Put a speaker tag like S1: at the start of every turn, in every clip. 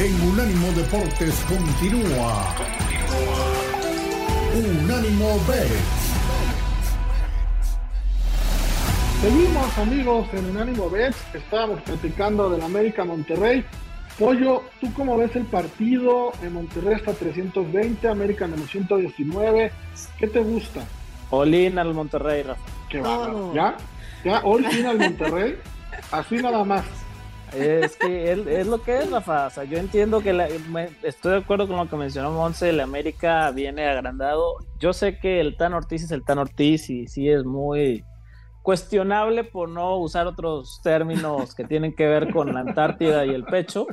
S1: en Unánimo Deportes continúa. Unánimo Bet.
S2: Seguimos amigos en Unánimo Bet, estábamos platicando del América Monterrey. Pollo, ¿tú cómo ves el partido? En Monterrey está 320, América menos 119. ¿Qué te gusta?
S3: Olin al Monterrey, Rafa.
S2: Qué bárbaro. ¿Ya? ¿Ya? ¿Olin al Monterrey? Así nada más.
S3: Es que es, lo que es, Rafa. O sea, yo entiendo que estoy de acuerdo con lo que mencionó Monse. El América viene agrandado. Yo sé que el Tan Ortiz es el Tan Ortiz y sí es muy cuestionable por no usar otros términos que tienen que ver con la Antártida y el pecho.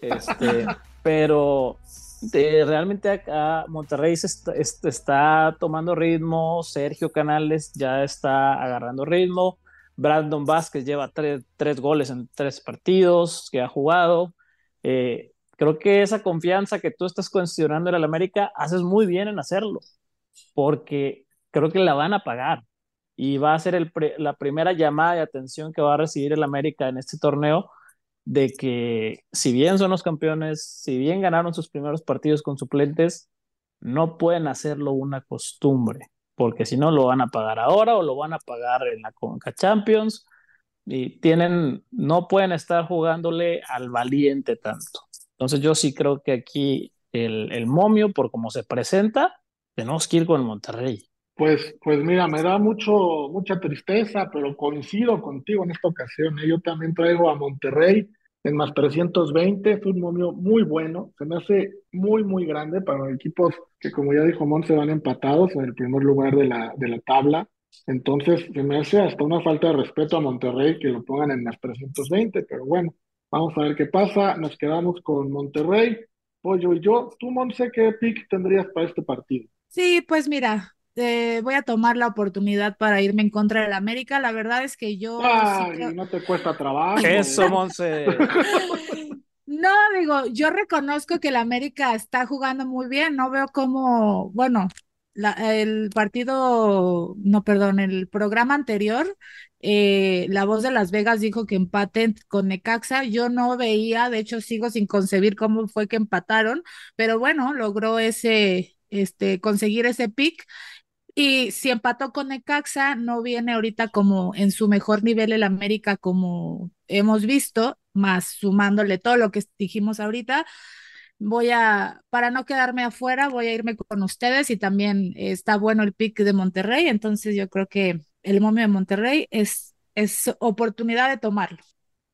S3: Este, pero realmente acá Monterrey está, tomando ritmo, Sergio Canales ya está agarrando ritmo, Brandon Vázquez lleva tres, goles en tres partidos que ha jugado. Eh, creo que esa confianza que tú estás cuestionando en el América, haces muy bien en hacerlo, porque creo que la van a pagar y va a ser la primera llamada de atención que va a recibir el América en este torneo de que si bien son los campeones, si bien ganaron sus primeros partidos con suplentes, no pueden hacerlo una costumbre, porque si no lo van a pagar ahora o lo van a pagar en la Conca Champions y tienen, no pueden estar jugándole al valiente tanto. Entonces yo sí creo que aquí el, el momio, por cómo se presenta, tenemos que ir con Monterrey.
S2: Pues, pues mira, me da mucho, mucha tristeza, pero coincido contigo en esta ocasión. ¿eh? Yo también traigo a Monterrey en más 320, fue un momio muy bueno, se me hace muy, muy grande para equipos que, como ya dijo Mon, se van empatados en el primer lugar de la, de la tabla. Entonces, se me hace hasta una falta de respeto a Monterrey que lo pongan en más 320, pero bueno, vamos a ver qué pasa. Nos quedamos con Monterrey, Pollo y yo. Tú, Monse, ¿qué pick tendrías para este partido?
S4: Sí, pues mira, eh, voy a tomar la oportunidad para irme en contra del América. La verdad es que yo.
S2: no te cuesta trabajo.
S3: Eso, Monse.
S4: no, digo, yo reconozco que el América está jugando muy bien. No veo cómo, bueno, el partido, no, perdón, el programa anterior, eh, la voz de Las Vegas dijo que empaten con Necaxa. Yo no veía, de hecho, sigo sin concebir cómo fue que empataron, pero bueno, logró ese, este, conseguir ese pick. Y si empató con Necaxa, no viene ahorita como en su mejor nivel el América como hemos visto, más sumándole todo lo que dijimos ahorita. Voy a, para no quedarme afuera, voy a irme con ustedes y también está bueno el pick de Monterrey, entonces yo creo que el momio de Monterrey es, es oportunidad de tomarlo.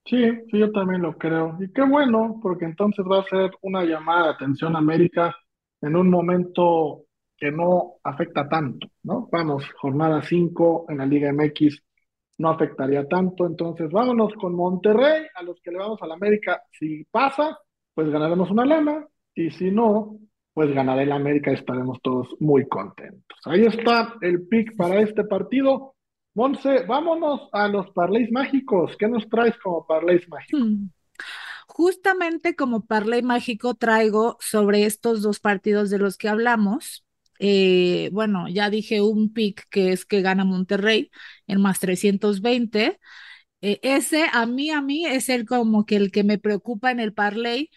S2: Sí, sí, yo también lo creo. Y qué bueno, porque entonces va a ser una llamada de atención América en un momento que no afecta tanto, ¿no? Vamos, jornada 5 en la Liga MX no afectaría tanto, entonces vámonos con Monterrey, a los que le vamos a la América, si pasa, pues ganaremos una lana, y si no, pues ganará el América y estaremos todos muy contentos. Ahí está el pick para este partido. Monse, vámonos a los parlays mágicos. ¿Qué nos traes como parlays mágicos? Hmm.
S4: Justamente como parlay mágico traigo sobre estos dos partidos de los que hablamos eh, bueno, ya dije un pick que es que gana Monterrey en más 320. Eh, ese a mí, a mí es el como que el que me preocupa en el parlay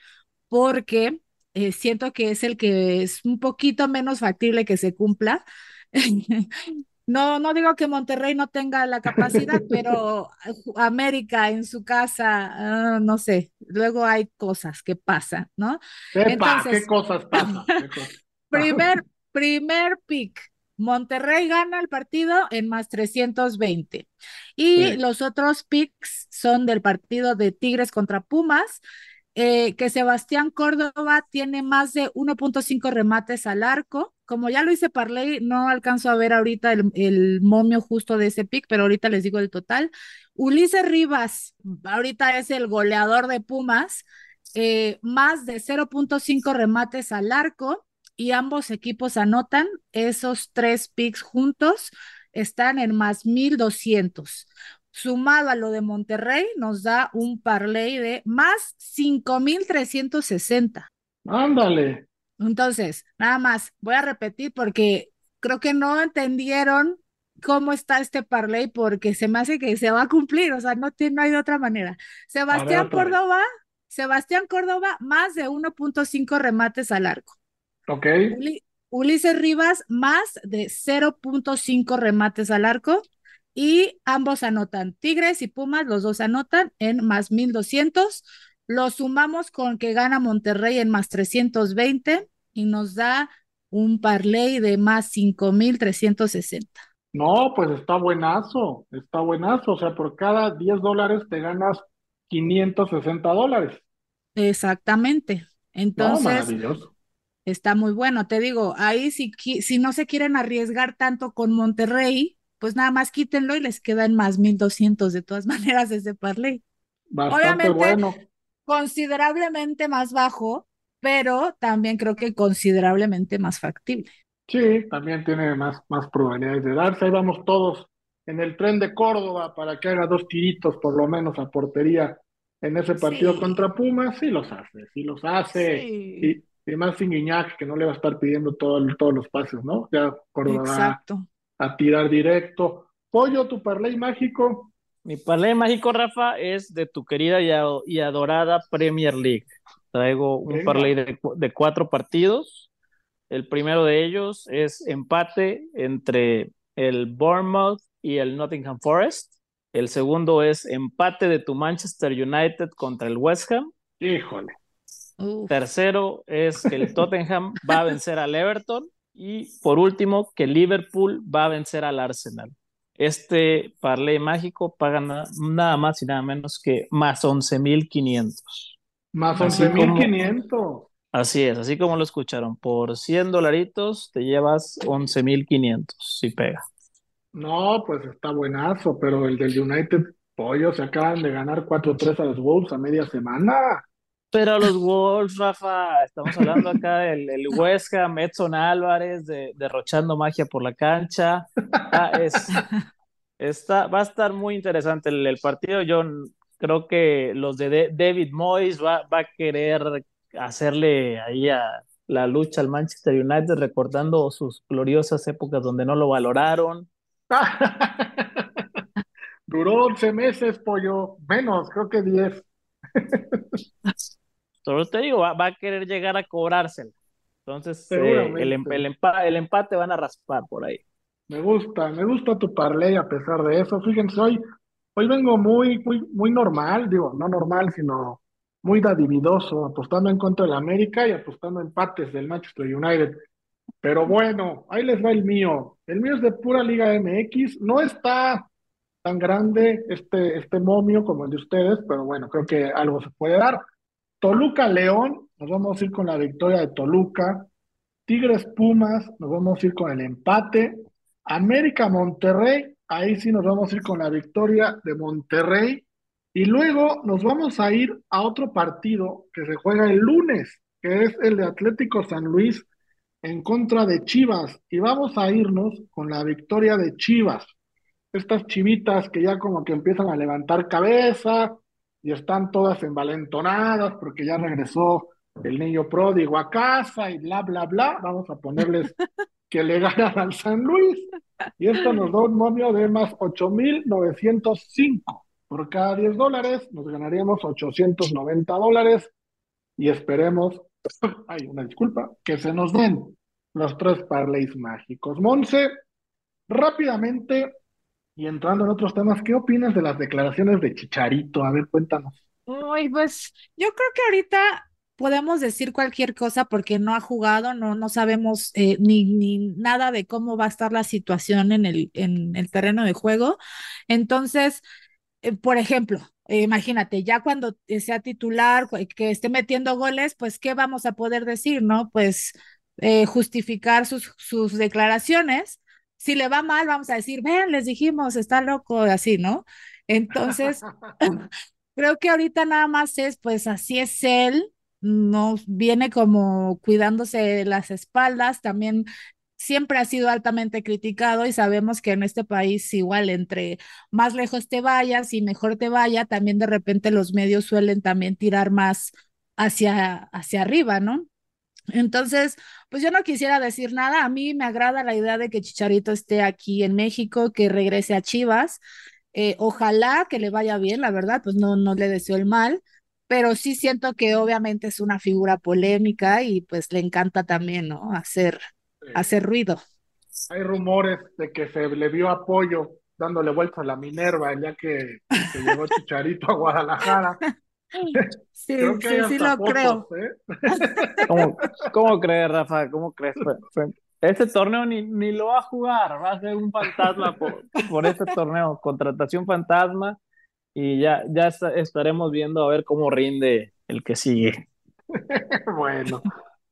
S4: porque eh, siento que es el que es un poquito menos factible que se cumpla. No, no digo que Monterrey no tenga la capacidad, pero América en su casa, ah, no sé, luego hay cosas que pasan, ¿no?
S2: Entonces, ¿qué cosas pasan?
S4: primer, Primer pick. Monterrey gana el partido en más 320. Y los otros picks son del partido de Tigres contra Pumas, eh, que Sebastián Córdoba tiene más de 1.5 remates al arco. Como ya lo hice Parley, no alcanzo a ver ahorita el, momio justo de ese pick, pero ahorita les digo el total. Ulises Rivas, ahorita es el goleador de Pumas, eh, más de 0.5 remates al arco y ambos equipos anotan esos tres picks juntos, están en más 1200. Sumado a lo de Monterrey, nos da un parlay de más 5360.
S2: Ándale.
S4: Entonces, nada más, voy a repetir porque creo que no entendieron cómo está este parlay porque se me hace que se va a cumplir, o sea, no, tiene, no hay de otra manera. Sebastián Córdoba Sebastián Córdoba, más de 1.5 remates al arco.
S2: Ok.
S4: Ulises Rivas, más de 0.5 remates al arco. Y ambos anotan. Tigres y Pumas, los dos anotan en más 1200. Lo sumamos con que gana Monterrey en más 320 y nos da un parlay de más 5360.
S2: No, pues está buenazo, está buenazo. O sea, por cada 10 dólares te ganas 560 dólares.
S4: Exactamente. Entonces,
S2: maravilloso.
S4: Está muy bueno. Te digo, ahí si, si no se quieren arriesgar tanto con Monterrey, pues nada más quítenlo y les quedan más 1200 de todas maneras ese parlay.
S2: Bastante bueno.
S4: Considerablemente más bajo, pero también creo que considerablemente más factible.
S2: Sí, también tiene más, más probabilidades de darse. Ahí vamos todos en el tren de Córdoba para que haga dos tiritos por lo menos a portería en ese partido contra Pumas. Sí los hace, sí los hace. Y, más sin Guiñac, que no le va a estar pidiendo todo, todos los pases, ¿no? Ya Córdoba a tirar directo. Pollo, tu parlay mágico.
S3: Mi parlay mágico, Rafa, es de tu querida y, adorada Premier League. Traigo un parlay de cuatro partidos el primero de ellos es empate entre el Bournemouth y el Nottingham Forest. El segundo es empate de tu Manchester United contra el West Ham.
S2: Híjole.
S3: Tercero es que el Tottenham va a vencer al Everton. Y por último, que Liverpool va a vencer al Arsenal. Este parlay mágico paga nada más y nada menos que más 11.500.
S2: Más 11.500.
S3: Así es, así como lo escucharon. Por 100 dolaritos te llevas 11.500 si pega.
S2: No, pues está buenazo, pero el del United Pollo se acaban de ganar 4-3 a los Wolves a media semana.
S3: Pero los Wolves, Rafa, estamos hablando acá del, el West Ham, Edson Álvarez derrochando magia por la cancha. Ah, es, está, va a estar muy interesante el, partido. Yo creo que los de, David Moyes va, va a querer hacerle ahí a la lucha al Manchester United recordando sus gloriosas épocas donde no lo valoraron.
S2: Duró 11 meses, pollo, menos, creo que 10.
S3: Solo te digo, va, a querer llegar a cobrársela. Entonces, eh, el, em, el, el, empate van a raspar por ahí.
S2: Me gusta, me gusta tu parlay a pesar de eso. Fíjense, hoy, hoy vengo muy, muy, muy normal, digo, no normal, sino muy dadividoso, apostando en contra del América y apostando empates del Manchester United. Pero bueno, ahí les va el mío. El mío es de pura Liga MX. No está tan grande este, este momio como el de ustedes, pero bueno, creo que algo se puede dar. Toluca León, nos vamos a ir con la victoria de Toluca. Tigres Pumas, nos vamos a ir con el empate. América Monterrey, ahí sí nos vamos a ir con la victoria de Monterrey. Y luego nos vamos a ir a otro partido que se juega el lunes, que es el de Atlético San Luis en contra de Chivas. Y vamos a irnos con la victoria de Chivas. Estas chivitas que ya como que empiezan a levantar cabeza y están todas envalentonadas porque ya regresó el niño pródigo a casa y bla, bla, bla. Vamos a ponerles que le ganan al San Luis. Y esto nos da un momio de más 8.905. Por cada 10 dólares nos ganaríamos 890 dólares y esperemos, hay una disculpa, que se nos den los tres parlays mágicos. Monse, rápidamente y entrando en otros temas, ¿qué opinas de las declaraciones de Chicharito? A ver, cuéntanos.
S4: Uy, pues yo creo que ahorita podemos decir cualquier cosa porque no ha jugado, no, no sabemos eh, ni, ni nada de cómo va a estar la situación en el, en el terreno de juego. Entonces, eh, por ejemplo, eh, imagínate, ya cuando sea titular, que esté metiendo goles, pues, ¿qué vamos a poder decir, no? Pues justificar sus, sus declaraciones. Si le va mal, vamos a decir, ven, les dijimos, está loco, así, ¿no? Entonces, creo que ahorita nada más es, pues así es él, no viene como cuidándose las espaldas, también siempre ha sido altamente criticado y sabemos que en este país igual entre más lejos te vayas y mejor te vaya, también de repente los medios suelen también tirar más hacia, hacia arriba, ¿no? Entonces, pues yo no quisiera decir nada. A mí me agrada la idea de que Chicharito esté aquí en México, que regrese a Chivas. Eh, ojalá que le vaya bien, la verdad, pues no, no le deseo el mal, pero sí siento que obviamente es una figura polémica y pues le encanta también, ¿no? Hacer, hacer ruido.
S2: Hay rumores de que se le vio apoyo dándole vuelta a la Minerva ya que, que llegó Chicharito a Guadalajara.
S4: Sí, sí, sí lo creo.
S3: ¿eh? ¿Cómo, ¿Cómo, crees, Rafa? ¿Cómo crees? Este torneo ni, ni lo va a jugar, va a ser un fantasma por, por este torneo, contratación fantasma, y ya, ya estaremos viendo a ver cómo rinde el que sigue.
S2: bueno,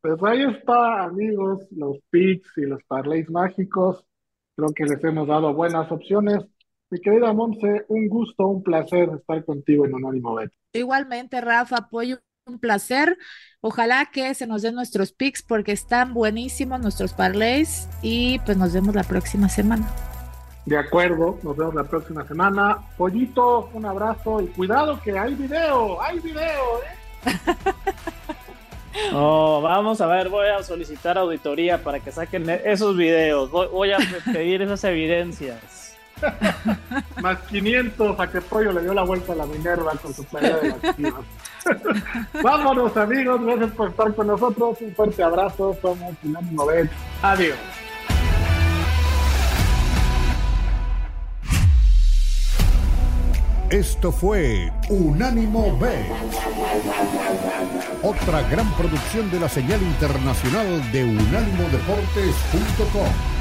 S2: pues ahí está, amigos, los picks y los parlays mágicos. Creo que les hemos dado buenas opciones. Mi querida Monse, un gusto, un placer estar contigo en Anónimo Bet.
S4: Igualmente, Rafa, apoyo, un placer. Ojalá que se nos den nuestros picks porque están buenísimos nuestros parlays y pues nos vemos la próxima semana.
S2: De acuerdo, nos vemos la próxima semana. Pollito, un abrazo y cuidado que hay video, hay video, ¿eh?
S3: Oh, vamos a ver, voy a solicitar auditoría para que saquen esos videos. Voy, a pedir esas evidencias.
S2: Más 500 a que Pollo le dio la vuelta a la Minerva con su playa de las chivas. Vámonos, amigos. Gracias por estar con nosotros. Un fuerte abrazo. Somos Unánimo Bet. Adiós.
S1: Esto fue Unánimo B. Otra gran producción de la señal internacional de unánimodeportes.com.